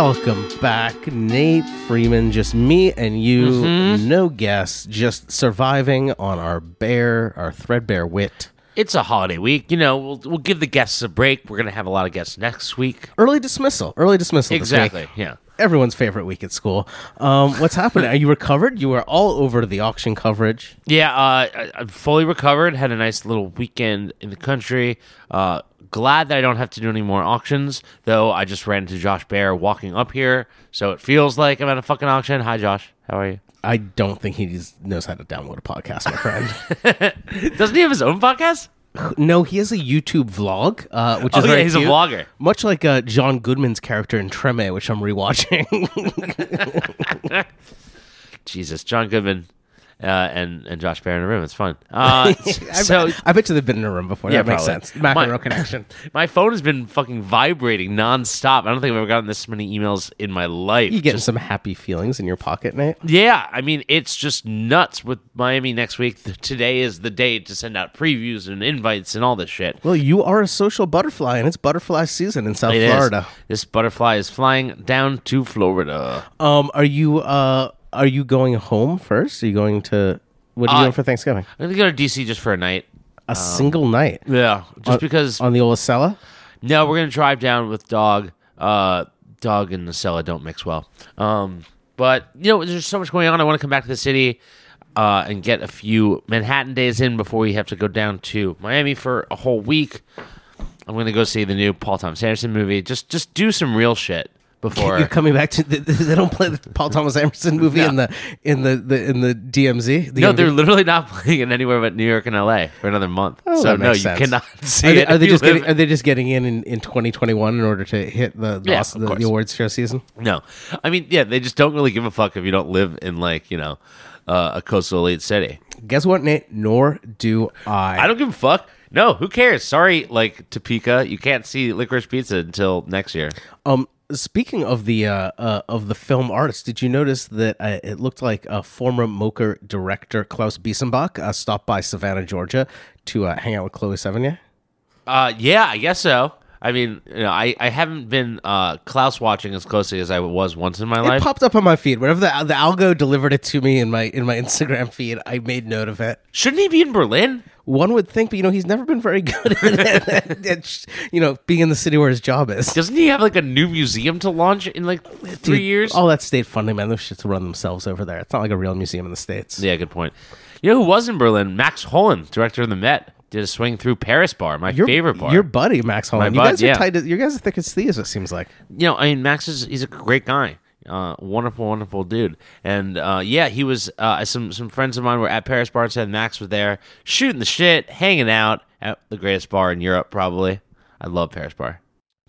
Welcome back, Nate Freeman. Just me and you, Mm-hmm. no guests, just surviving on our bare, our threadbare wit. It's a holiday week. You know, we'll we'll give the guests a break. We're gonna have a lot of guests next week. Early dismissal. Early dismissal. this week. Exactly. Yeah. Everyone's favorite week at school. Um, what's happening? Are you recovered? You were all over the auction coverage. Yeah. Uh, I- I'm fully recovered. Had a nice little weekend in the country. Uh, glad that I don't have to do any more auctions. Though I just ran into Josh Baer walking up here, so it feels like I'm at a fucking auction. Hi, Josh. How are you? I don't think he knows how to download a podcast, my friend. Doesn't he have his own podcast? no, he has a YouTube vlog, uh, which Oh, is yeah, he's a vlogger. much like uh, John Goodman's character in Treme, which I'm rewatching. Jesus, John Goodman. Uh, and and Josh Baer in a room. It's fun. Uh, I, so bet, I bet you they've been in a room before. Yeah, that makes probably. sense. Macro My- connection. My phone has been fucking vibrating nonstop. I don't think I've ever gotten this many emails in my life. You getting some happy feelings in your pocket, Nate? yeah, I mean, it's just nuts with Miami next week. Today is the day to send out previews and invites and all this shit. Well, you are a social butterfly, and it's butterfly season in South It is. Florida. This butterfly is flying down to Florida. Um, are you uh, are you going home first? Are you going to what are you Uh, doing for Thanksgiving? I'm gonna go to DC just for a night. A single night Yeah, just because. on the Olasella. no, we're gonna drive down with dog. Uh, dog and Nacella don't mix well. Um, but you know, there's so much going on. I want to come back to the city. Uh, and get a few Manhattan days in before we have to go down to Miami for a whole week. I'm gonna go see the new Paul Thomas Anderson movie. Just just do some real shit before. You're coming back to the, they don't play the Paul Thomas Anderson movie in the in the, the in the DMZ. no, DMV? they're literally not playing it anywhere but New York and LA for another month. Oh, so no, you sense. cannot see Are they, it. are they just live- getting are they just getting in, in in 2021 in order to hit the the, Yeah, the, the awards show season? No, I mean, yeah, they just don't really give a fuck if you don't live in like you know uh, a coastal elite city. Guess what, Nate? Nor do I. I don't give a fuck. No, who cares? Sorry, like Topeka, you can't see licorice pizza until next year. Um, speaking of the uh, uh of the film arts, did you notice that uh, it looked like a former MOCA director Klaus Biesenbach uh, stopped by Savannah, Georgia, to uh, hang out with Chloe Sevigny? Uh, yeah, I guess so. I mean, you know, I, I haven't been uh, Klaus watching as closely as I was once in my It life. popped up on my feed. Whenever the the algo delivered it to me in my in my Instagram feed, I made note of it. Shouldn't he be in Berlin? One would think, but you know, he's never been very good at, at, at, sh- you know being in the city where his job is. Doesn't he have like a new museum to launch in like three Dude, years? All that state funding, man. Those shits run themselves over there. It's not like a real museum in the states. Yeah, good point. You know who was in Berlin? Max Hollein, director of the Met, did a swing through Paris bar, my Your favorite bar. Your buddy Max Hollein. you bud, guys are yeah. tight. You guys are thick as thieves. It seems like. you know, I mean, Max is he's a great guy, uh, wonderful, wonderful dude, and uh, yeah, he was. Uh, some some friends of mine were at Paris Bar and Max was there, shooting the shit, hanging out at the greatest bar in Europe, probably. I love Paris Bar.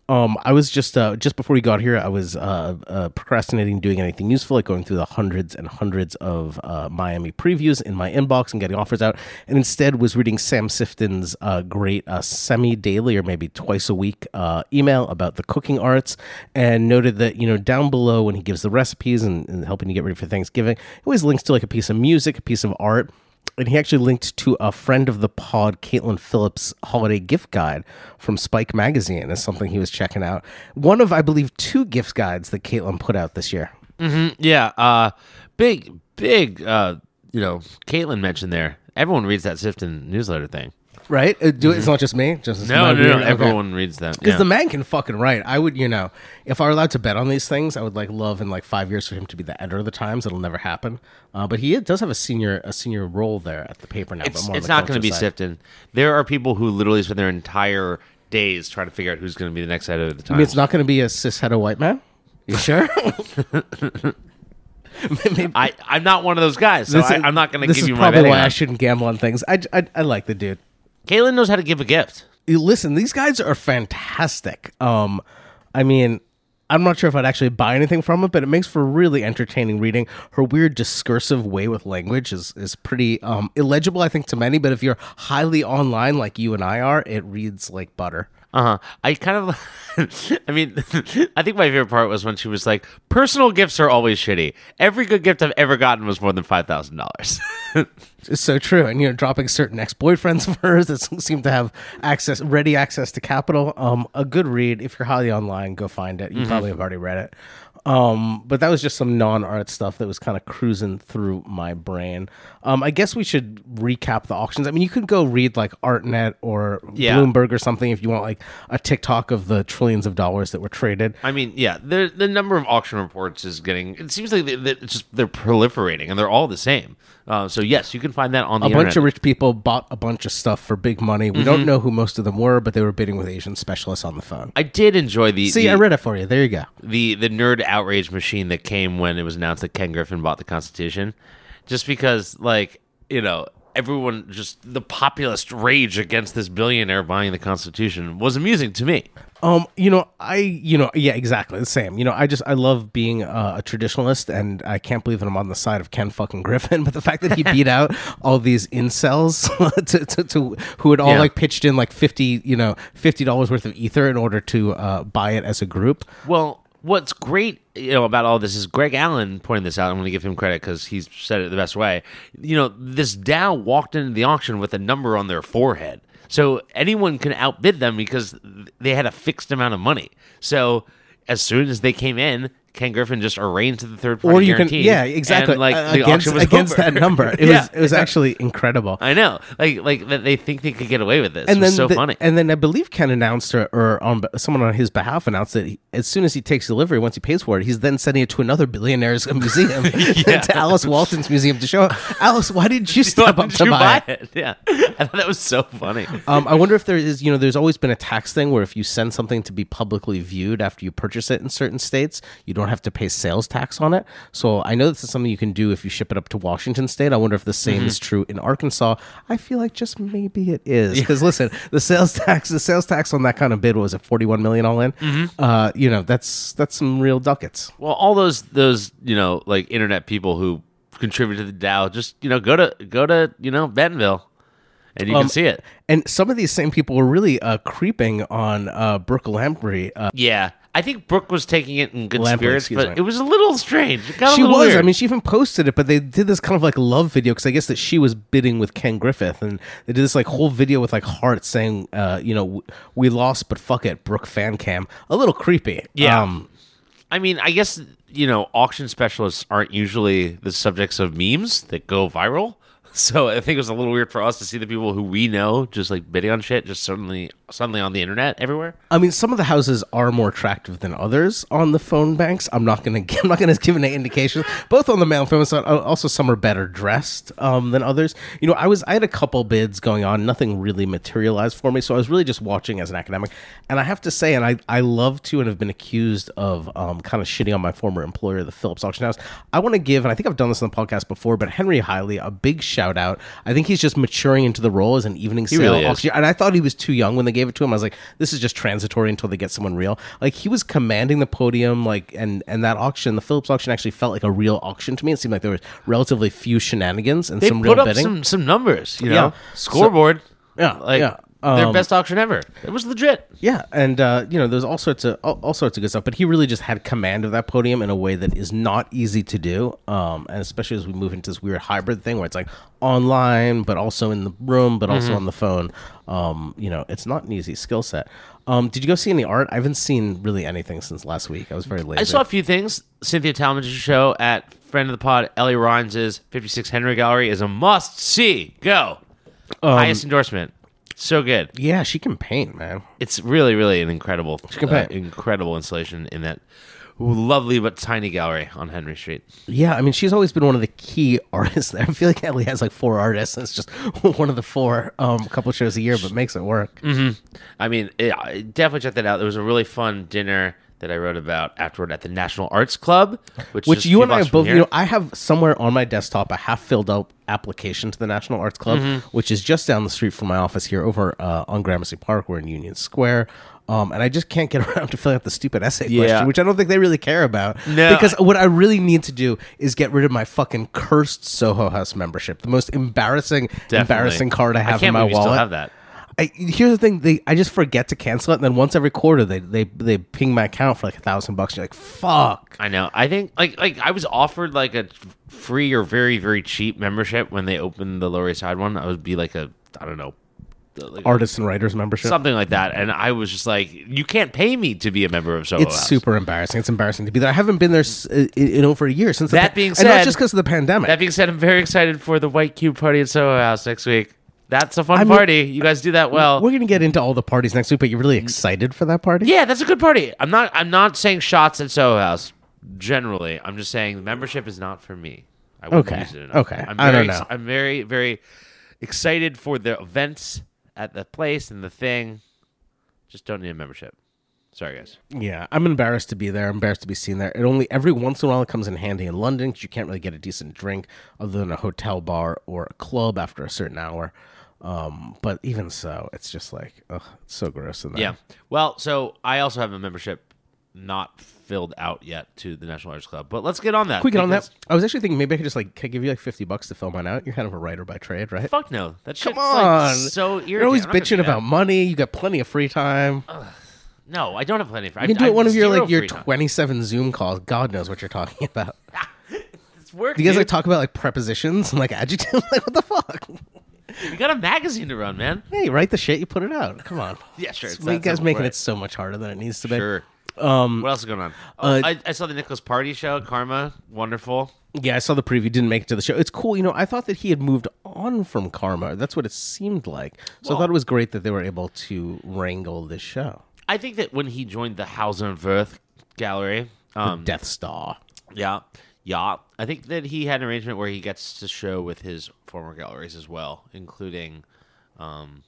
Um, I was just uh, just before we got here, I was uh, uh, procrastinating doing anything useful, like going through the hundreds and hundreds of uh, Miami previews in my inbox and getting offers out, and instead was reading Sam Sifton's uh, great uh, semi-daily or maybe twice a week email about the cooking arts, and noted that you know down below when he gives the recipes and, and helping you get ready for Thanksgiving, he always links to like a piece of music, a piece of art and he actually linked to a friend of the pod, Kaitlin Phillips' holiday gift guide from Spike Magazine as something he was checking out. One of, I believe, two gift guides that Kaitlin put out this year. Yeah, uh, big, big. Uh, you know, Kaitlin mentioned there. Everyone reads that Sifton newsletter thing. Right? Uh, do, It's not just me. Just Mm-hmm. No, no, no. Everyone reads that. Because yeah. the man can fucking write. I would, you know, if I were allowed to bet on these things, I would like love in like five years for him to be the editor of the Times. It'll never happen. Uh, but he does have a senior a senior role there at the paper now. it's but more on it's the not going to culture be side. Sifton. There are people who literally spend their entire days trying to figure out who's going to be the next editor of the I Times. mean, it's not going to be a cis hetero white man. You sure? Maybe- I, I'm not one of those guys, so I, I'm not going to this give is you my probably betting why I odds. shouldn't gamble on things. I, I, I like the dude. Kaitlin knows how to give a gift. Listen, these guys are fantastic. Um, I mean, I'm not sure if I'd actually buy anything from it, but it makes for really entertaining reading. Her weird discursive way with language is is pretty um, illegible, I think, to many. But if you're highly online like you and I are, it reads like butter. Uh huh. I kind of, I mean, I think my favorite part was when she was like, "Personal gifts are always shitty. Every good gift I've ever gotten was more than five thousand dollars." It's so true. And, you know, dropping certain ex boyfriends of hers that seem to have access, ready access to capital. Um, a good read. If you're highly online, go find it. You probably have already read it. Um, but that was just some non art stuff that was kind of cruising through my brain. Um, I guess we should recap the auctions. I mean, you could go read like ArtNet or Yeah. Bloomberg or something if you want like a TikTok of the trillions of dollars that were traded. I mean, yeah, the the number of auction reports is getting. It seems like they, they, it's just they're proliferating, and they're all the same. Uh, so yes, you can find that on the a bunch of rich people bought a bunch of stuff for big money. We Mm-hmm. don't know who most of them were, but they were bidding with Asian specialists on the phone. I did enjoy the See, the, I read it for you. There you go. the the nerd outrage machine that came when it was announced that Ken Griffin bought the Constitution, just because like you know everyone just the populist rage against this billionaire buying the Constitution was amusing to me. Um, you know, I, you know, yeah, exactly the same. You know, I just I love being uh, a traditionalist, and I can't believe that I'm on the side of Ken fucking Griffin. But the fact that he beat out all these incels to, to, to who had all Yeah. like pitched in like fifty, you know, fifty dollars worth of ether in order to uh, buy it as a group. Well, what's great, you know, about all this is Greg Allen pointing this out. I'm going to give him credit because he's said it the best way. You know, this DAO walked into the auction with a number on their forehead, so anyone can outbid them because they had a fixed amount of money. So as soon as they came in. Ken Griffin just arranged the third party Or you can, yeah, exactly. And, like uh, the against auction was against over. that number, it Yeah. was it was actually incredible. I know, like like that they think they could get away with this. and it then was so the- funny. And then I believe Ken announced, or, or on someone on his behalf announced that he, as soon as he takes delivery, once he pays for it, he's then sending it to another billionaire's museum, to Alice Walton's museum to show Alice. Why did you step up to buy it? it? Yeah, I thought that was so funny. Um, I wonder if there is, you know, there's always been a tax thing where if you send something to be publicly viewed after you purchase it in certain states, you don't have to pay sales tax on it. So I know this is something you can do if you ship it up to Washington State. I wonder if the same is true in Arkansas. I feel like just maybe it is because listen, the sales tax, the sales tax on that kind of bid was at 41 million all in. Uh, you know, that's that's some real ducats. Well, all those those you know like internet people who contribute to the DAO, just you know go to go to you know Bentonville, and you Um, can see it. And some of these same people were really uh, creeping on uh, Brooke Lampley. Uh, Yeah, I think Brooke was taking it in good spirits, but me. it was a little strange. It got a she little was. weird. I mean, she even posted it, but they did this kind of like love video because I guess that she was bidding with Ken Griffin, and they did this like whole video with like hearts saying, uh, you know, "W- we lost, but fuck it, Brooke fan cam. A little creepy. Yeah. Um, I mean, I guess you know auction specialists aren't usually the subjects of memes that go viral. So I think it was a little weird for us to see the people who we know just like bidding on shit just suddenly suddenly on the internet everywhere. I mean, some of the houses are more attractive than others on the phone banks. I'm not gonna, I'm not gonna give any indications. Both on the male and female side, also some are better dressed um, than others. You know, I was, I had a couple bids going on. Nothing really materialized for me, so I was really just watching as an academic. And I have to say, and I, I love to, and have been accused of um, kind of shitting on my former employer, the Phillips Auction House. I want to give, and I think I've done this on the podcast before, but Henry Highley a big out. I think he's just maturing into the role as an evening sale really auctioneer. And I thought he was too young when they gave it to him. I was like, this is just transitory until they get someone real. Like he was commanding the podium, like and and that auction, the Phillips auction actually felt like a real auction to me. It seemed like there was relatively few shenanigans and They some real up bidding. some some numbers, you know, Yeah. scoreboard. Yeah, like yeah. Their Um, best auction ever. It was legit. Yeah, and uh, you know, there's all sorts of all, all sorts of good stuff. But he really just had command of that podium in a way that is not easy to do. Um, and especially as we move into this weird hybrid thing where it's like online, but also in the room, but Mm-hmm. also on the phone. Um, you know, it's not an easy skill set. Um, did you go see any art? I haven't seen really anything since last week. I was very lazy. I saw a few things. Cynthia Talmadge's show at friend of the pod Ellie Rines's 56 Henry Gallery is a must see. Go. Um, Highest endorsement. So good. yeah, she can paint, man. It's really, really an incredible, She can uh, paint. incredible installation in that lovely but tiny gallery on Henry Street. Yeah, I mean, she's always been one of the key artists there. I feel like Ellie has like four artists. And it's just one of the four, um, a couple shows a year, but makes it work. I mean, it, I definitely check that out. There was a really fun dinner that I wrote about afterward at the National Arts Club, which, Which you and I both, you know, I have somewhere on my desktop a half filled out application to the National Arts Club, Mm-hmm. which is just down the street from my office here over uh, on Gramercy Park. We're in Union Square. Um, and I just can't get around to filling out the stupid essay Yeah. question, which I don't think they really care about. No. Because what I really need to do is get rid of my fucking cursed Soho House membership, the most embarrassing, Definitely. embarrassing card I have I in my wallet. still have that. I, here's the thing: they I just forget to cancel it, and then once every quarter they they they ping my account for like a thousand bucks. You're like, fuck. I know. I think like like I was offered like a free or very very cheap membership when they opened the Lower East Side one. I would be like a I don't know. Like Artists and writers membership. something like that, and I was just like, "You can't pay me to be a member of Soho House. It's House." super embarrassing. It's embarrassing to be there. I haven't been there s- in, in over a year since. the That pa- being and not said- just because of the pandemic. That being said, I'm very excited for the White Cube party at Soho House next week. That's a fun I mean- party. You guys do that well. We're gonna get into all the parties next week, but you're really excited for that party? Yeah, that's a good party. I'm not. I'm not saying shots at Soho House. Generally, I'm just saying membership is not for me. I wouldn't Okay, use it enough. okay. I'm I very don't know. I'm very, very excited for the events at the place and the thing. Just don't need a membership. Sorry, guys. Yeah, I'm embarrassed to be there. I'm embarrassed to be seen there. It only every once in a while it comes in handy in London because you can't really get a decent drink other than a hotel bar or a club after a certain hour. Um, but even so, it's just like, ugh, it's so gross in there. Yeah. Well, so I also have a membership not filled out yet to the National Arts Club, but let's get on that. Quick get on that. I was actually thinking maybe I could just like can I give you like fifty bucks to fill mine out. You're kind of a writer by trade, right? Fuck no. That shit's Come on, like so irritating. You're always I'm not gonna do bitching about money. You got plenty of free time. No, I don't have plenty of. Free. Time. You can do it one of your like your 27 Zoom calls. God knows what you're talking about. It's work. Do you guys dude. like talk about like prepositions and like adjectives? like what the fuck? You got a magazine to run, man. Hey, write the shit. You put it out. Come on. Yeah, sure. It's it's you that guys simple, making right. it so much harder than it needs to be. Sure. Um, what else is going on? Oh, uh, I, I saw the Nicholas Party show. Karma, wonderful. Yeah, I saw the preview. Didn't make it to the show. It's cool. You know, I thought that he had moved on from Karma. That's what it seemed like. So I thought it was great that they were able to wrangle this show. I think that when he joined the Hauser & Wirth gallery, um, Death Star. yeah, yeah, I think that he had an arrangement where he gets to show with his former galleries as well, including, um,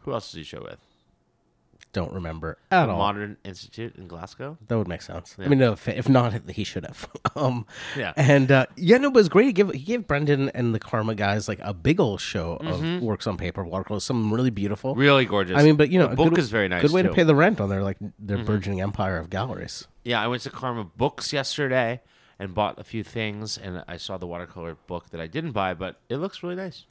who else does he show with? Don't remember at all. Modern Institute in Glasgow. That would make sense. I mean, no, if, if not, he should have. um, Yeah. And uh, yeah, no, but it was great. He gave, he gave Brendan and the Karma guys like a big old show of works on paper, watercolors, some really beautiful. Mm-hmm. Really gorgeous. I mean, but you know, the book good, is very nice. Good way too. to pay the rent on their like their burgeoning empire of galleries. Yeah, I went to Karma Books yesterday and bought a few things, and I saw the watercolor book that I didn't buy, but it looks really nice.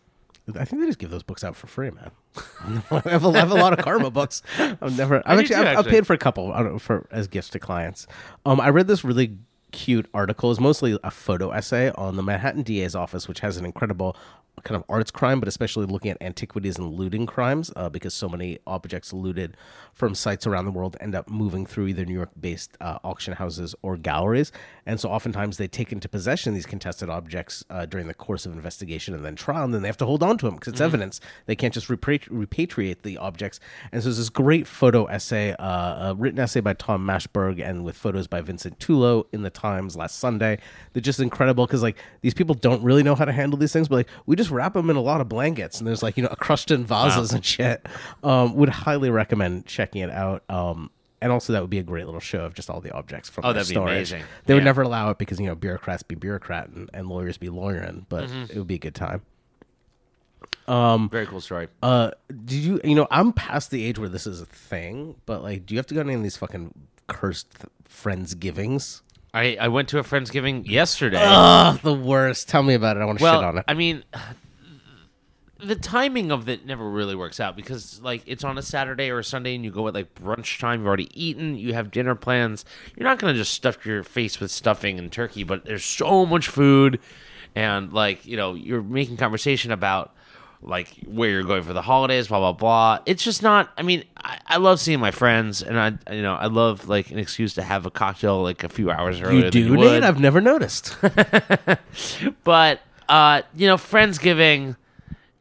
I think they just give those books out for free, man. I, have a, I have a lot of Karma books. I've never. I've actually, too, I've, I've paid for a couple I don't know, for as gifts to clients. Um, I read this really cute article. It's mostly a photo essay on the Manhattan DA's office, which has an incredible kind of arts crime, but especially looking at antiquities and looting crimes, uh, because so many objects looted from sites around the world end up moving through either New York-based uh, auction houses or galleries, and so oftentimes they take into possession these contested objects uh, during the course of investigation and then trial, and then they have to hold on to them because it's evidence. They can't just repatri- repatriate the objects. And so there's this great photo essay, uh, a written essay by Tom Mashberg, and with photos by Vincent Tullo in the Times last Sunday. They're just incredible because like these people don't really know how to handle these things, but like we just wrap them in a lot of blankets, and there's like you know crushed in vases and shit. Um, would highly recommend checking it out. Um, and also, that would be a great little show of just all the objects from Oh, that'd be amazing. They would never allow it because you know bureaucrats be bureaucrat and, and lawyers be lawyering, but Mm-hmm. it would be a good time. Um, very cool story. Uh, did you? You know, I'm past the age where this is a thing, but like, do you have to go to any of these fucking cursed friends givings? I, I went to a Friendsgiving yesterday. Ugh, the worst. Tell me about it. I want to well, shit on it. I mean, the timing of it never really works out because like it's on a Saturday or a Sunday and you go at like brunch time. You've already eaten. You have dinner plans. You're not gonna just stuff your face with stuffing and turkey, but there's so much food, and like you know you're making conversation about like where you're going for the holidays, blah blah blah. It's just not. I mean, I, I love seeing my friends, and I you know I love like an excuse to have a cocktail like a few hours earlier. you do, you Nate? I've never noticed. but uh, you know, friendsgiving.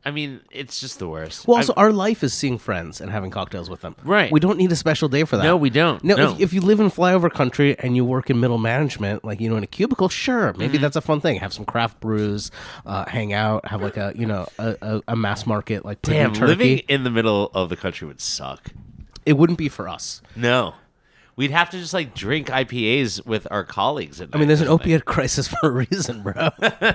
I mean, it's just the worst. Well, I- also, our life is seeing friends and having cocktails with them. Right. We don't need a special day for that. No, we don't. No, No. If, if you live in flyover country and you work in middle management, like you know, in a cubicle, sure, maybe Mm-hmm. that's a fun thing. Have some craft brews, uh, hang out, have like a you know a, a, a mass market like damn, turkey. living in the middle of the country would suck. it wouldn't be for us. No, we'd have to just like drink IPAs with our colleagues. At I mean, there's an opiate crisis for a reason, bro.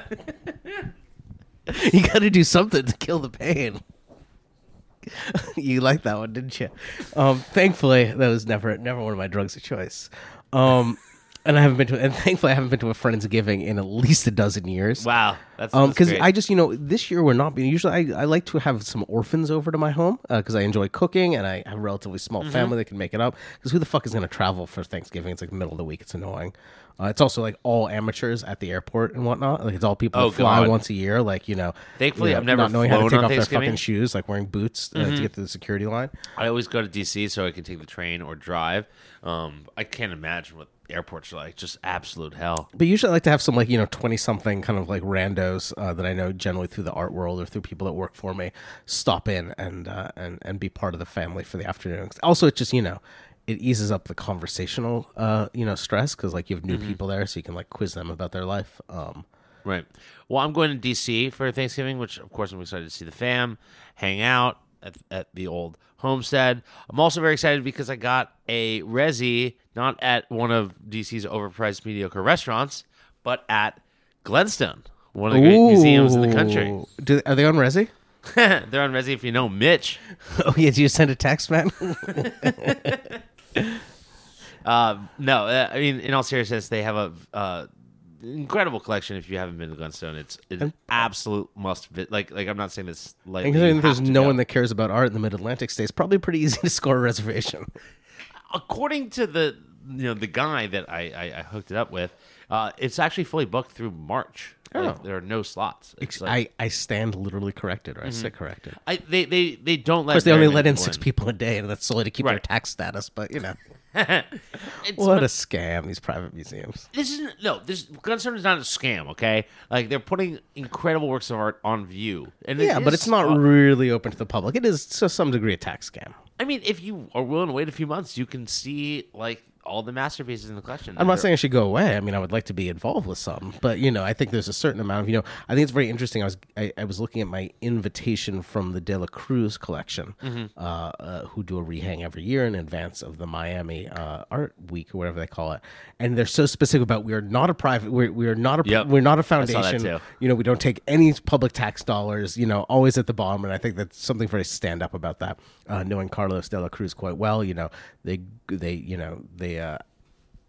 you got to do something to kill the pain. you liked that one, didn't you? Um, thankfully, that was never never one of my drugs of choice. Um, and I haven't been to, and thankfully I haven't been to a Friendsgiving in at least a dozen years. Wow, that's Um, because great. I just you know this year we're not being usually I, I like to have some orphans over to my home because I enjoy cooking and I have a relatively small Mm-hmm. family that can make it up. Because who the fuck is going to travel for Thanksgiving? It's like the middle of the week. It's annoying. Uh, it's also like all amateurs at the airport and whatnot. Like it's all people Oh, that fly God. once a year. Like you know, Thankfully, you know, I've never not knowing how to take off their Mm-hmm. fucking shoes, like wearing boots uh, to get to the security line. I always go to DC so I can take the train or drive. Um, I can't imagine what airports are like. Just absolute hell. But usually I like to have some like, you know, 20 something kind of like randos uh, that I know generally through the art world or through people that work for me stop in and uh, and and be part of the family for the afternoon. Also, it's just, you know, it eases up the conversational uh, you know, stress cuz like you have new people there so you can like quiz them about their life. Um Right. Well, I'm going to DC for Thanksgiving, which of course I'm excited to see the fam, hang out at, at the old homestead. I'm also very excited because I got a resi not at one of DC's overpriced mediocre restaurants, but at Glenstone, one of the great museums in the country. Do, are they on Resi? They're on resi if you know Mitch. Oh yeah, did you send a text, man? Uh, no, uh, I mean, in all seriousness, they have a uh, incredible collection. If you haven't been to Glenstone, it's it's an absolute must. Vi- like, like I'm not saying this like And considering there's no one that cares about art in the Mid Atlantic states, probably pretty easy to score a reservation. according to the you know the guy that I I, I hooked it up with, uh, it's actually fully booked through March. Like, Oh. there are no slots. It's like, I, I stand literally corrected or I sit corrected. I, they they they don't let. Of course, they only let in six people a day, and that's solely to keep their tax status. But you know, what a scam! These private museums. this isn't no. This Glenstone is not a scam. Okay, like they're putting incredible works of art on view, and it Yeah, but it's not uh, really open to the public. It is to some degree a tax scam. I mean, if you are willing to wait a few months, you can see like all the masterpieces in the collection. I'm not They're- saying it should go away. I mean, I would like to be involved with some, but you know, I think there's a certain amount of you know. I think it's very interesting. I was I, I was looking at my invitation from the De La Cruz collection, Mm-hmm. uh, uh, who do a rehang every year in advance of the Miami uh, Art Week or whatever they call it, and they're so specific about we are not a private, we're we are not a Yep. we're not a foundation. You know, we don't take any public tax dollars. You know, always at the bottom, and I think that's something very stand up about that. Uh, knowing Carlos De La Cruz quite well, you know, they they you know they. Uh,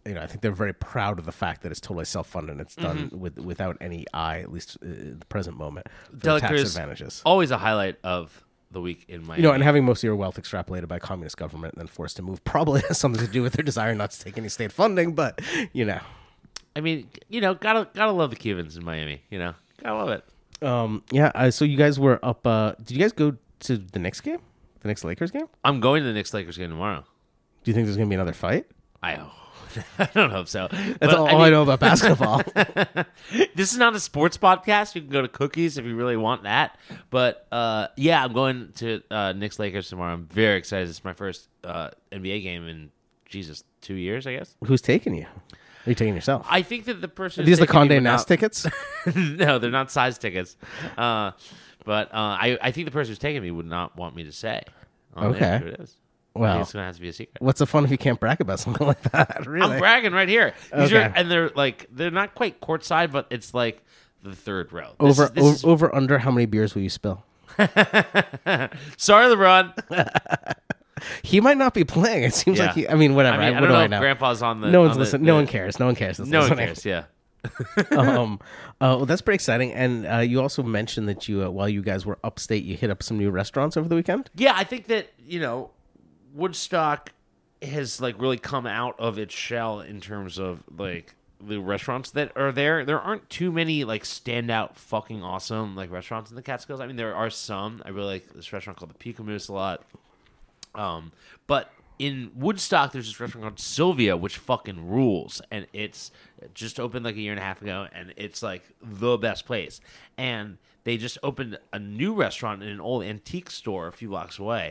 you know, I think they're very proud of the fact that it's totally self-funded. and It's done Mm-hmm. with without any eye, at least uh, the present moment, tax advantages. always a highlight of the week in Miami. You know, and having most of your wealth extrapolated by communist government and then forced to move probably has something to do with their desire not to take any state funding. But you know, I mean, you know, gotta gotta love the Cubans in Miami. You know, gotta love it. um, yeah. Uh, so you guys were up. Uh, did you guys go to the next game, the next Lakers game? I'm going to the next Lakers game tomorrow. Do you think there's going to be another fight? I I don't hope so. That's all I, know about basketball. this is not a sports podcast. You can go to Cookies if you really want that. But uh, yeah, I'm going to uh, Knicks Lakers tomorrow. I'm very excited. It's my first uh, NBA game in Jesus two years, I guess. Who's taking you? Are you taking yourself? I think that the person Are these the Condé Nast tickets? no, they're not size tickets. Uh, but uh, I I think the person who's taking me would not want me to say. Okay. there who it is. I Well, it's gonna have to be a secret. what's the fun if you can't brag about something like that? Really? I'm bragging right here. These Okay. are, and they're like they're not quite courtside, but it's like the third row. This over is- this o- is- over under how many beers will you spill? sorry, LeBron. He might not be playing. It seems Yeah. like he, I mean, whatever. I mean, I, what don't do know I know? Grandpa's on the. no one's on the- listening. No the- one cares. No one cares. that's No one cares. Yeah. um, uh, well, that's pretty exciting. And uh, you also mentioned that you, uh, while you guys were upstate, you hit up some new restaurants over the weekend. Yeah, I think that you know, Woodstock has like really come out of its shell in terms of like the restaurants that are there. There aren't too many like standout fucking awesome like restaurants in the Catskills. I mean, there are some. I really like this restaurant called the Pika Moose a lot. Um, but in Woodstock, there's this restaurant called Sylvia, which fucking rules, and it's just opened like a year and a half ago, and it's like the best place. And they just opened a new restaurant in an old antique store a few blocks away,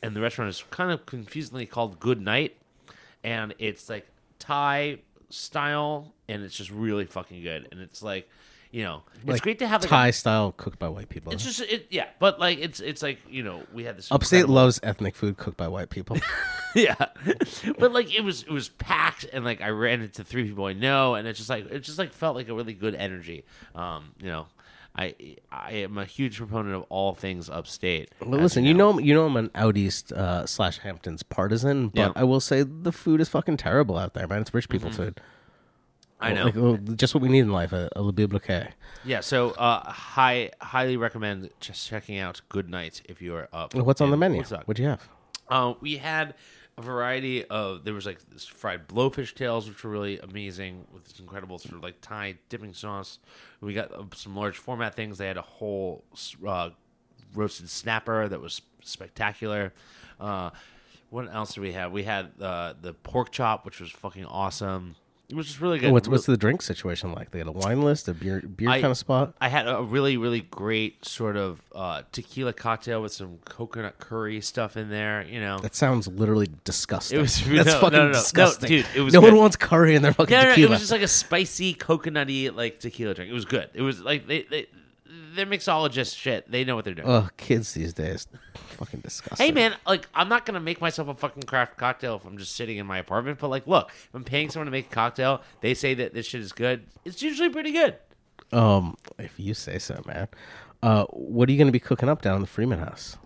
and the restaurant is kind of confusingly called Good Night, and it's like Thai style, and it's just really fucking good. And it's like, you know, it's Like great to have like, a- Thai style cooked by white people. it's just it, yeah, but like it's it's like you know we had this Upstate incredible- loves ethnic food cooked by white people. yeah but like it was it was packed and like i ran into three people i know and it just like it just like felt like a really good energy um you know i i am a huge proponent of all things upstate Well, listen, you know, you know, I'm an out east uh, slash Hamptons partisan, but Yeah. I will say the food is fucking terrible out there, man. It's rich people Mm-hmm. food. I know. Like, just what we need in life, a, a Le Bilboquet. Yeah, so uh, high, highly recommend just checking out Good Night if you are up. What's on the menu? Woodstock. What'd you have? Uh, we had a variety of there was like this fried blowfish tails, which were really amazing with this incredible sort of like Thai dipping sauce. We got uh, some large format things. They had a whole uh, roasted snapper that was spectacular. Uh, what else did we have? We had uh, the pork chop, which was fucking awesome. It was just really good. What's what's the drink situation like? They had a wine list, a beer beer I- kind of spot. I had a really, really great sort of uh, tequila cocktail with some coconut curry stuff in there. You know, That sounds literally disgusting. It was- That's no, fucking no, no, no. disgusting, No, dude, it was no good. one wants curry in their fucking no, no, tequila. it was just like a spicy coconutty like tequila drink. It was good. It was like they they they're mixologists shit. They know what they're doing. oh, kids these days, fucking disgusting. Hey man, like I'm not gonna make myself a fucking craft cocktail if I'm just sitting in my apartment. But like, look, if I'm paying someone to make a cocktail, they say that this shit is good. It's usually pretty good. Um, if you say so, man. Uh, what are you going to be cooking up down in the Freeman house?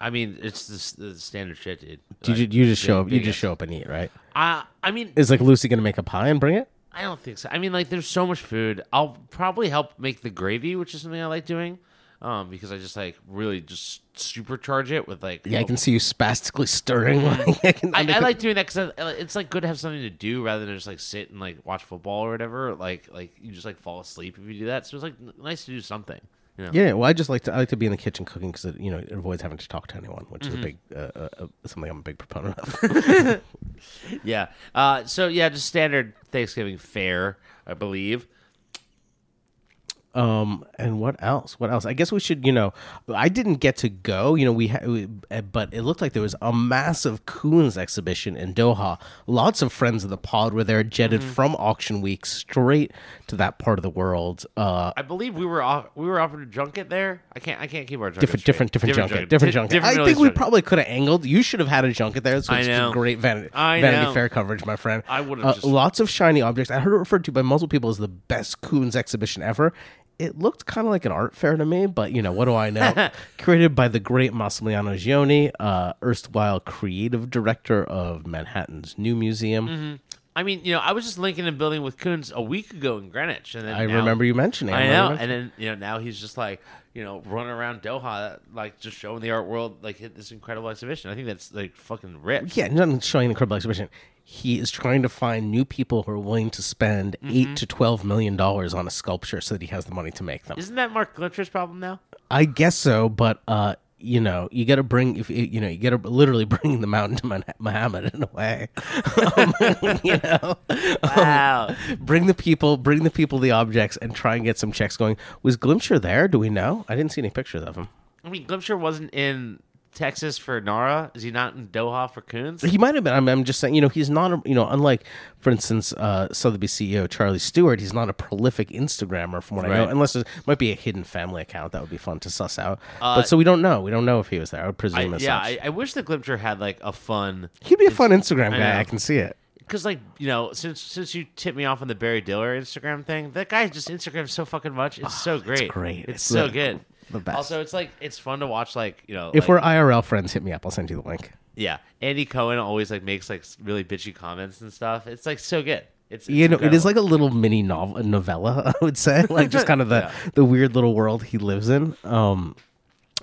I mean, it's the, the standard shit, dude. Do you, Like, you just show up? You just show up and eat, right? Uh, I mean, Is like Lucy going to make a pie and bring it? I don't think so. I mean, like, there's so much food. I'll probably help make the gravy, which is something I like doing, um, because I just like really just supercharge it with like. Yeah, I can see you spastically stirring. I, can, I, I undercook- like doing that because it's like good to have something to do rather than just like sit and like watch football or whatever. Like, like you just like fall asleep if you do that. So it's like n- nice to do something. You know? Yeah, well, I just like to I like to be in the kitchen cooking because it you know it avoids having to talk to anyone, which Mm-hmm. is a big uh, uh, uh, something I'm a big proponent of. Yeah. Uh, so yeah, just standard Thanksgiving fare, I believe. Um, and what else? What else? I guess we should, you know, I didn't get to go, you know, we, ha- we uh, but it looked like there was a massive Koons exhibition in Doha. Lots of friends of the pod were there, jetted Mm-hmm. from auction week straight to that part of the world. Uh, I believe we were off, we were offered a junket there. I can't I can't keep our junket different, different, different, junket, different Di- junket. different I think we junket. probably could have angled. You should have had a junket there. So I it's know. great Vanity, Vanity. Fair coverage, my friend. I would've uh, just- lots of shiny objects. I heard it referred to by multiple people as the best Koons exhibition ever. It looked kind of like an art fair to me, but you know what do I know? Created by the great Massimiliano Gioni, uh, erstwhile creative director of Manhattan's New Museum. Mm-hmm. I mean, you know, I was just linking a building with Koons a week ago in Greenwich, and then I now- remember you mentioning. I remember know, and then you know now he's just like you know running around Doha, like just showing the art world like this incredible exhibition. I think that's like fucking rich. yeah, not showing an incredible exhibition. He is trying to find new people who are willing to spend Mm-hmm. eight to twelve million dollars on a sculpture so that he has the money to make them. Isn't that Marc Glimcher's problem now? I guess so, but uh, you know, you got to bring if you know, you got to literally bring the mountain to Muhammad in a way. Um, you know, Wow. bring the people, bring the people, the objects, and try and get some checks going. Was Glimcher there? Do we know? I didn't see any pictures of him. I mean, Glimcher wasn't in Texas for Nara. Is he not in Doha for Koons? He might have been. I'm, I'm just saying, you know, he's not, a, you know, unlike, for instance, uh, Sotheby's CEO Charlie Stewart, he's not a prolific Instagrammer, from what I know, unless it might be a hidden family account. That would be fun to suss out. but so we don't know. We don't know if he was there. I would I, presume as yeah. I, I wish the Glimcher had like a fun He'd be a fun Instagram guy. know. I can see it. because like you know since since you tipped me off on the Barry Diller Instagram thing, that guy just Instagrams so fucking much. It's so great. great. It's, It's so good. The best. Also, it's like it's fun to watch. Like you know, If like- we're IRL friends, hit me up. I'll send you the link. yeah, Andy Cohen always like makes like really bitchy comments and stuff. It's like so good. It's, it's You know, it is like a little mini novel, novella. I would say, like just kind of the the weird little world he lives in. Um,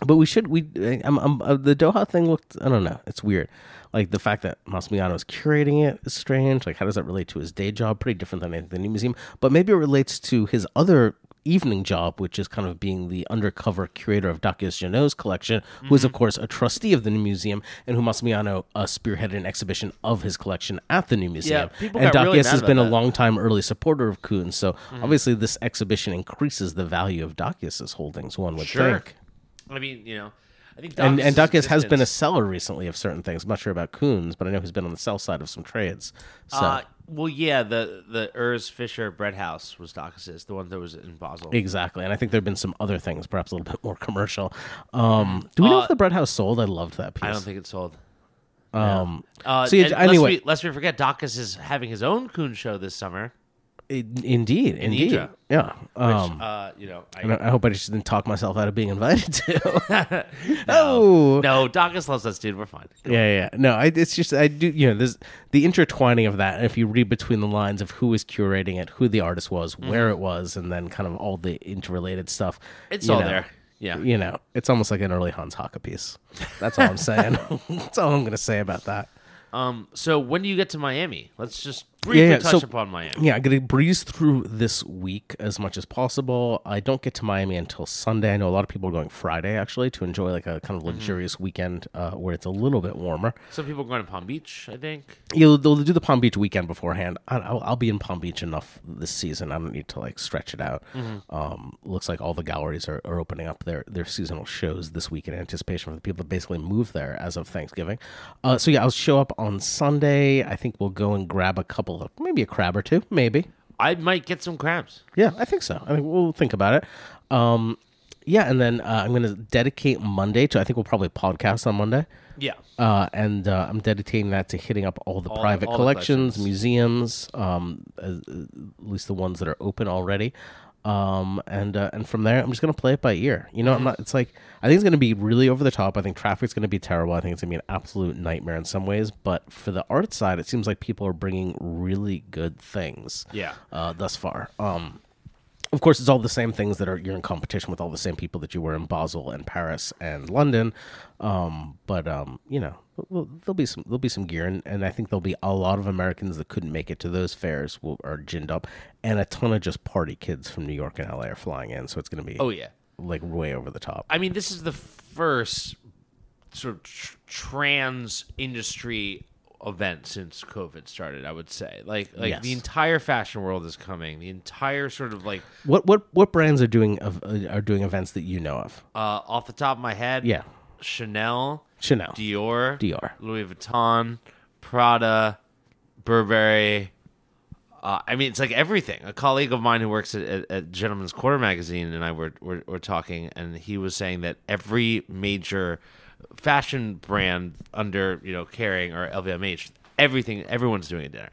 but we should we I'm, I'm, uh, the Doha thing looked. I don't know. It's weird. Like the fact that Massimiliano is curating it is strange. Like how does that relate to his day job? Pretty different than anything in the new museum. But maybe it relates to his other evening job, which is kind of being the undercover curator of Dakis Joannou's collection, who is of Mm-hmm. course a trustee of the new museum, and who Massimiliano uh, spearheaded an exhibition of his collection at the new museum. people and got really has been a that. long time early supporter of Koons. So Mm-hmm. obviously this exhibition increases the value of Dakis's holdings. One would Sure. think. I mean, you know, I think And, and Dakis has been a seller recently of certain things. I'm not sure about Koons, but I know he's been on the sell side of some trades. So Uh, well, yeah, the the Urs Fischer bread house was Dakis', the one that was in Basel. exactly, and I think there have been some other things, perhaps a little bit more commercial. Um, do we know Uh, if the bread house sold? I loved that piece. I don't think it sold. Um, Uh, so yeah, anyway, lest we, lest we forget, Dakis is having his own Coon show this summer. In- indeed, indeed, yeah. Um, uh, you know, I, and I hope I just didn't talk myself out of being invited to. oh, no, Dakis loves us, dude. We're fine. Yeah, yeah. No, I, it's just I do. You know, there's the intertwining of that. And if you read between the lines of who was curating it, who the artist was, where it was, and then kind of all the interrelated stuff, It's all know, there. Yeah. You know, it's almost like an early Hans Haacke piece. That's all I'm saying. That's all I'm going to say about that. Um. So when do you get to Miami? Let's just briefly Yeah, yeah, touch so- upon Miami. Yeah, I'm gonna breeze through this week as much as possible. I don't get to Miami until Sunday. I know a lot of people are going Friday actually to enjoy like a kind of luxurious weekend uh, where it's a little bit warmer. Some people are going to Palm Beach. I think. You'll they'll do the Palm Beach weekend beforehand. I- I'll, I'll be in Palm Beach enough this season. I don't need to like stretch it out. Um, looks like all the galleries are, are opening up their their seasonal shows this week in anticipation for the people that basically move there as of Thanksgiving. Uh, so yeah, I'll show up on Sunday. I think we'll go and grab a couple maybe a crab or two, maybe. I might get some crabs. Yeah, I think so. I think we'll think about it. Um, yeah, and then uh, I'm going to dedicate Monday to. I think we'll probably podcast on Monday. Yeah. Uh, and uh, I'm dedicating that to hitting up all the All- private all the collections, collections. museums, um, at least the ones that are open already. Um, and uh, and from there, I'm just gonna play it by ear. You know, I'm not. It's like I think it's gonna be really over the top. I think traffic's gonna be terrible. I think it's gonna be an absolute nightmare in some ways. But for the art side, it seems like people are bringing really good things. Yeah. Uh, thus far. Um, of course, it's all the same things that are you're in competition with all the same people that you were in Basel and Paris and London. Um, but um, you know, there'll, be some there'll be some gear, and, and I think there'll be a lot of Americans that couldn't make it to those fairs will are ginned up, and a ton of just party kids from New York and LA are flying in. So it's going to be Oh yeah. like way over the top. I mean, this is the first sort of tr- trans industry event since COVID started. I would say, like, like Yes. the entire fashion world is coming. The entire sort of like, What what what brands are doing of, uh, are doing events that you know of? uh, off the top of my head, Yeah, Chanel, Chanel, Dior, Dior. Louis Vuitton, Prada, Burberry. Uh, I mean, it's like everything. A colleague of mine who works at, at, at Gentleman's Quarter magazine and I were, were were talking, and he was saying that every major fashion brand under you know Kering or LVMH, everything, everyone's doing a dinner.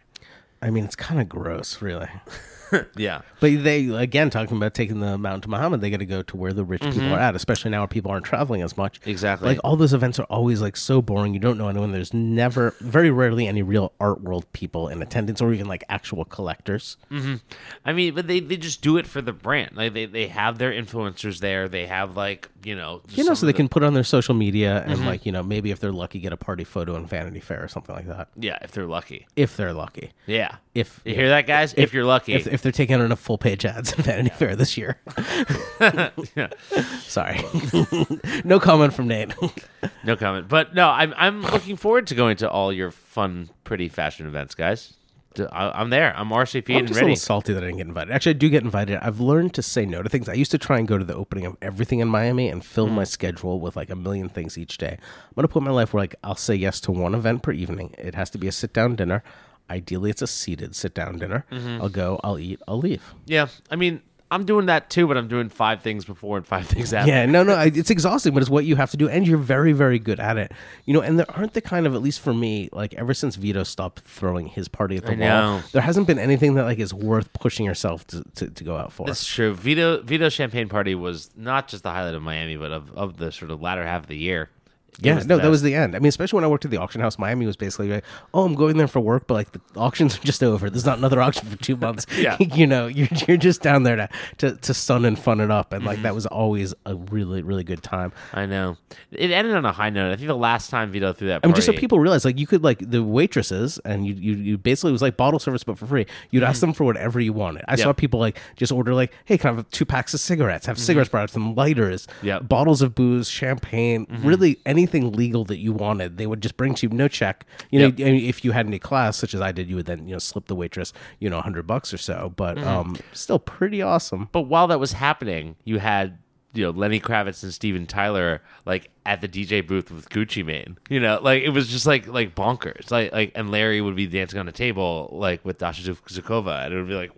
I mean, it's kind of gross, really. Yeah, But they again talking about taking the mountain to Muhammad, they got to go to where the rich people are at, especially now where people aren't traveling as much. Mm-hmm. Exactly. Like all those events are always like so boring. You don't know anyone. There's never, very rarely, any real art world people in attendance, or even like actual collectors. I mean, but they, they just do it for the brand. Like they, they have their influencers there. They have like you know, You know, so they the- can put on their social media and like you know maybe if they're lucky, get a party photo in Vanity Fair or something like that. yeah, if they're lucky. If they're lucky. Yeah, If you hear that, guys? If, you're lucky, If, if they're taking on enough full page ads in Vanity Fair this year. Sorry. no comment from Nate. No comment. But no, I'm I'm looking forward to going to all your fun, pretty fashion events, guys. I, am there. I'm RCP I'm and just a ready. little salty that I didn't get invited. Actually, I do get invited. I've learned to say no to things. I used to try and go to the opening of everything in Miami and fill Mm. my schedule with like a million things each day. I'm gonna put my life where like I'll say yes to one event per evening. It has to be a sit down dinner. Ideally, it's a seated sit down dinner. Mm-hmm. I'll go. I'll eat. I'll leave. Yeah, I mean, I'm doing that too, but I'm doing five things before and five things after. Yeah, no, no, I- it's exhausting, but it's what you have to do, and you're very, very good at it. You know, and there aren't the kind of, at least for me, like ever since Vito stopped throwing his party at the I wall, know. there hasn't been anything that like is worth pushing yourself to, to, to go out for. That's true. Vito Vito Champagne Party was not just the highlight of Miami, but of, of the sort of latter half of the year. Yeah, no, that was the end. I mean, especially when I worked at the auction house, Miami was basically like, "Oh, I'm going there for work, but like the auctions are just over. There's not another auction for two months. Yeah. you know, you're you're just down there to to, to sun and fun it up, and like Mm-hmm. that was always a really really good time. I know. It ended on a high note. I think the last time Vito threw that I party. mean, just so people realize, like, you could like the waitresses, and you you, you basically it was like bottle service, but for free. You'd ask them for whatever you wanted. I saw Mm-hmm. People like just order like, "Hey, can I have two packs of cigarettes? Have cigarettes brought to them, lighters, Mm-hmm. Yep. Mm-hmm. bottles of booze, champagne, really anything legal that you wanted. They would just bring to you, no check. You know, Yep. If you had any class, such as I did, you would then you know slip the waitress, you know, a hundred bucks or so. But Mm-hmm. um, still pretty awesome. But while that was happening, you had you know Lenny Kravitz and Steven Tyler like at the DJ booth with Gucci Mane. You know, like it was just like like bonkers. Like like and Larry would be dancing on a table like with Dasha Zukova, and it would be like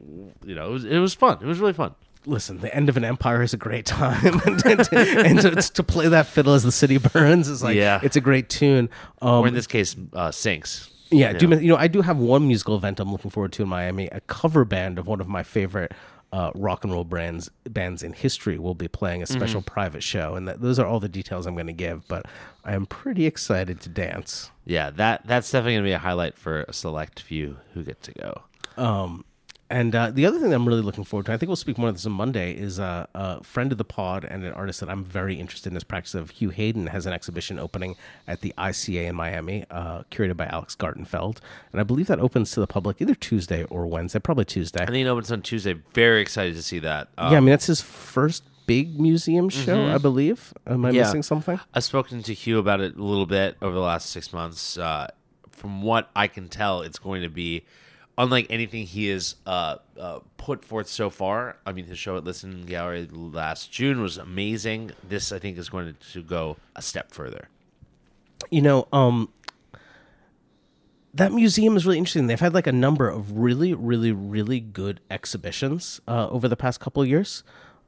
you know it was it was fun. It was really fun. Listen, the end of an empire is a great time, and, and, and to, to play that fiddle as the city burns is like, Yeah. it's a great tune. Um, Or in this case, uh, sinks. Yeah, you do know. you know I do have one musical event I'm looking forward to in Miami. A cover band of one of my favorite uh, rock and roll brands bands in history will be playing a special Mm-hmm. private show, and that, those are all the details I'm going to give. But I am pretty excited to dance. Yeah, that that's definitely gonna be a highlight for a select few who get to go. Um, and uh, the other thing that I'm really looking forward to, I think we'll speak more of this on Monday, is uh, a friend of the pod and an artist that I'm very interested in this practice of. Hugh Hayden has an exhibition opening at the ICA in Miami, uh, curated by Alex Gartenfeld, and I believe that opens to the public either Tuesday or Wednesday, probably Tuesday. I think it opens on Tuesday. Very excited to see that. Um, yeah, I mean that's his first big museum show, I believe. Am I Yeah. missing something? I've spoken to Hugh about it a little bit over the last six months. Uh, from what I can tell, it's going to be unlike anything he has uh, uh, put forth so far. I mean, his show at Lisson Gallery last June was amazing. This, I think, is going to go a step further. You know, um, that museum is really interesting. They've had like a number of really, really, really good exhibitions uh, over the past couple of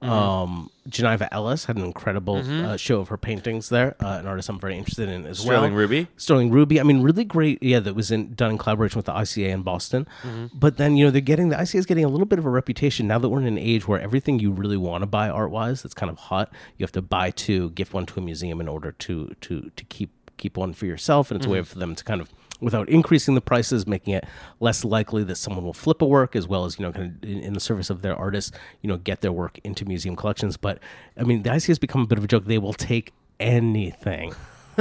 years. Um, Geneva Ellis had an incredible uh, show of her paintings there. Uh, an artist I'm very interested in as well. Sterling Ruby? Sterling Ruby. I mean, really great. Yeah, that was in, done in collaboration with the ICA in Boston. But then you know they're getting the ICA is getting a little bit of a reputation now that we're in an age where everything you really want to buy art wise that's kind of hot, you have to buy two, gift one to a museum in order to to to keep keep one for yourself, and it's a way for them to kind of without increasing the prices, making it less likely that someone will flip a work, as well as you know, kind of in, in the service of their artists, you know, get their work into museum collections. But I mean, the ICA has become a bit of a joke. They will take anything.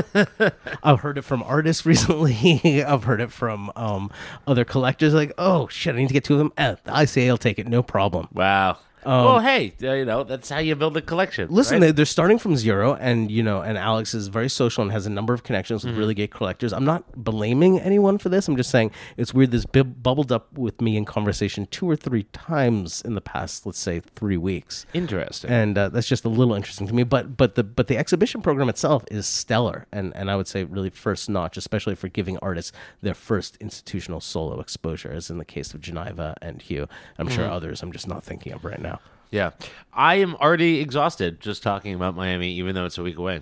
I've heard it from artists recently. I've heard it from um, other collectors. Like, oh shit, I need to get two of them. Eh, the ICA will take it, no problem. Wow. Well, hey, uh, you know that's how you build a collection. Listen, right? they, they're starting from zero, and you know, and Alex is very social and has a number of connections Mm-hmm. with really great collectors. I'm not blaming anyone for this. I'm just saying it's weird. This bib- bubbled up with me in conversation two or three times in the past, let's say, three weeks, interesting. and uh, that's just a little interesting to me. But but the but the exhibition program itself is stellar, and and I would say really first notch, especially for giving artists their first institutional solo exposure, as in the case of Geneva and Hugh. I'm Mm-hmm. sure others I'm just not thinking of right now. Yeah, I am already exhausted just talking about Miami, even though it's a week away.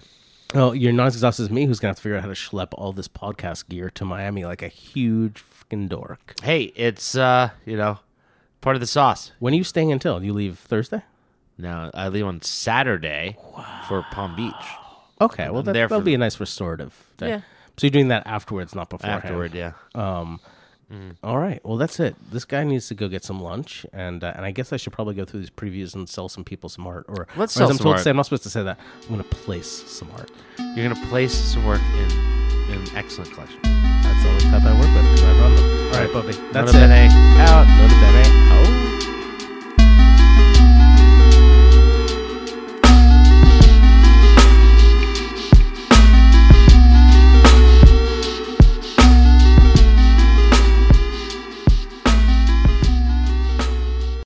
Oh, you're not as exhausted as me, who's gonna have to figure out how to schlep all this podcast gear to Miami like a huge fucking dork. Hey, it's uh, you know, part of the sauce. When are you staying until? Do you leave Thursday? No, I leave on Saturday for Palm Beach. Okay, well that, there that'll be a nice restorative day. Yeah. So you're doing that afterwards, not beforehand. Afterward, yeah. All right. Well, that's it. This guy needs to go get some lunch, and uh, and I guess I should probably go through these previews and sell some people some art. Or Let's or sell as I'm some told art. to say, I'm not supposed to say that. I'm going to place some art. You're gonna place some work in in excellent collection. That's the only type I work with because I run them. All right, Bubby. That's it. bene.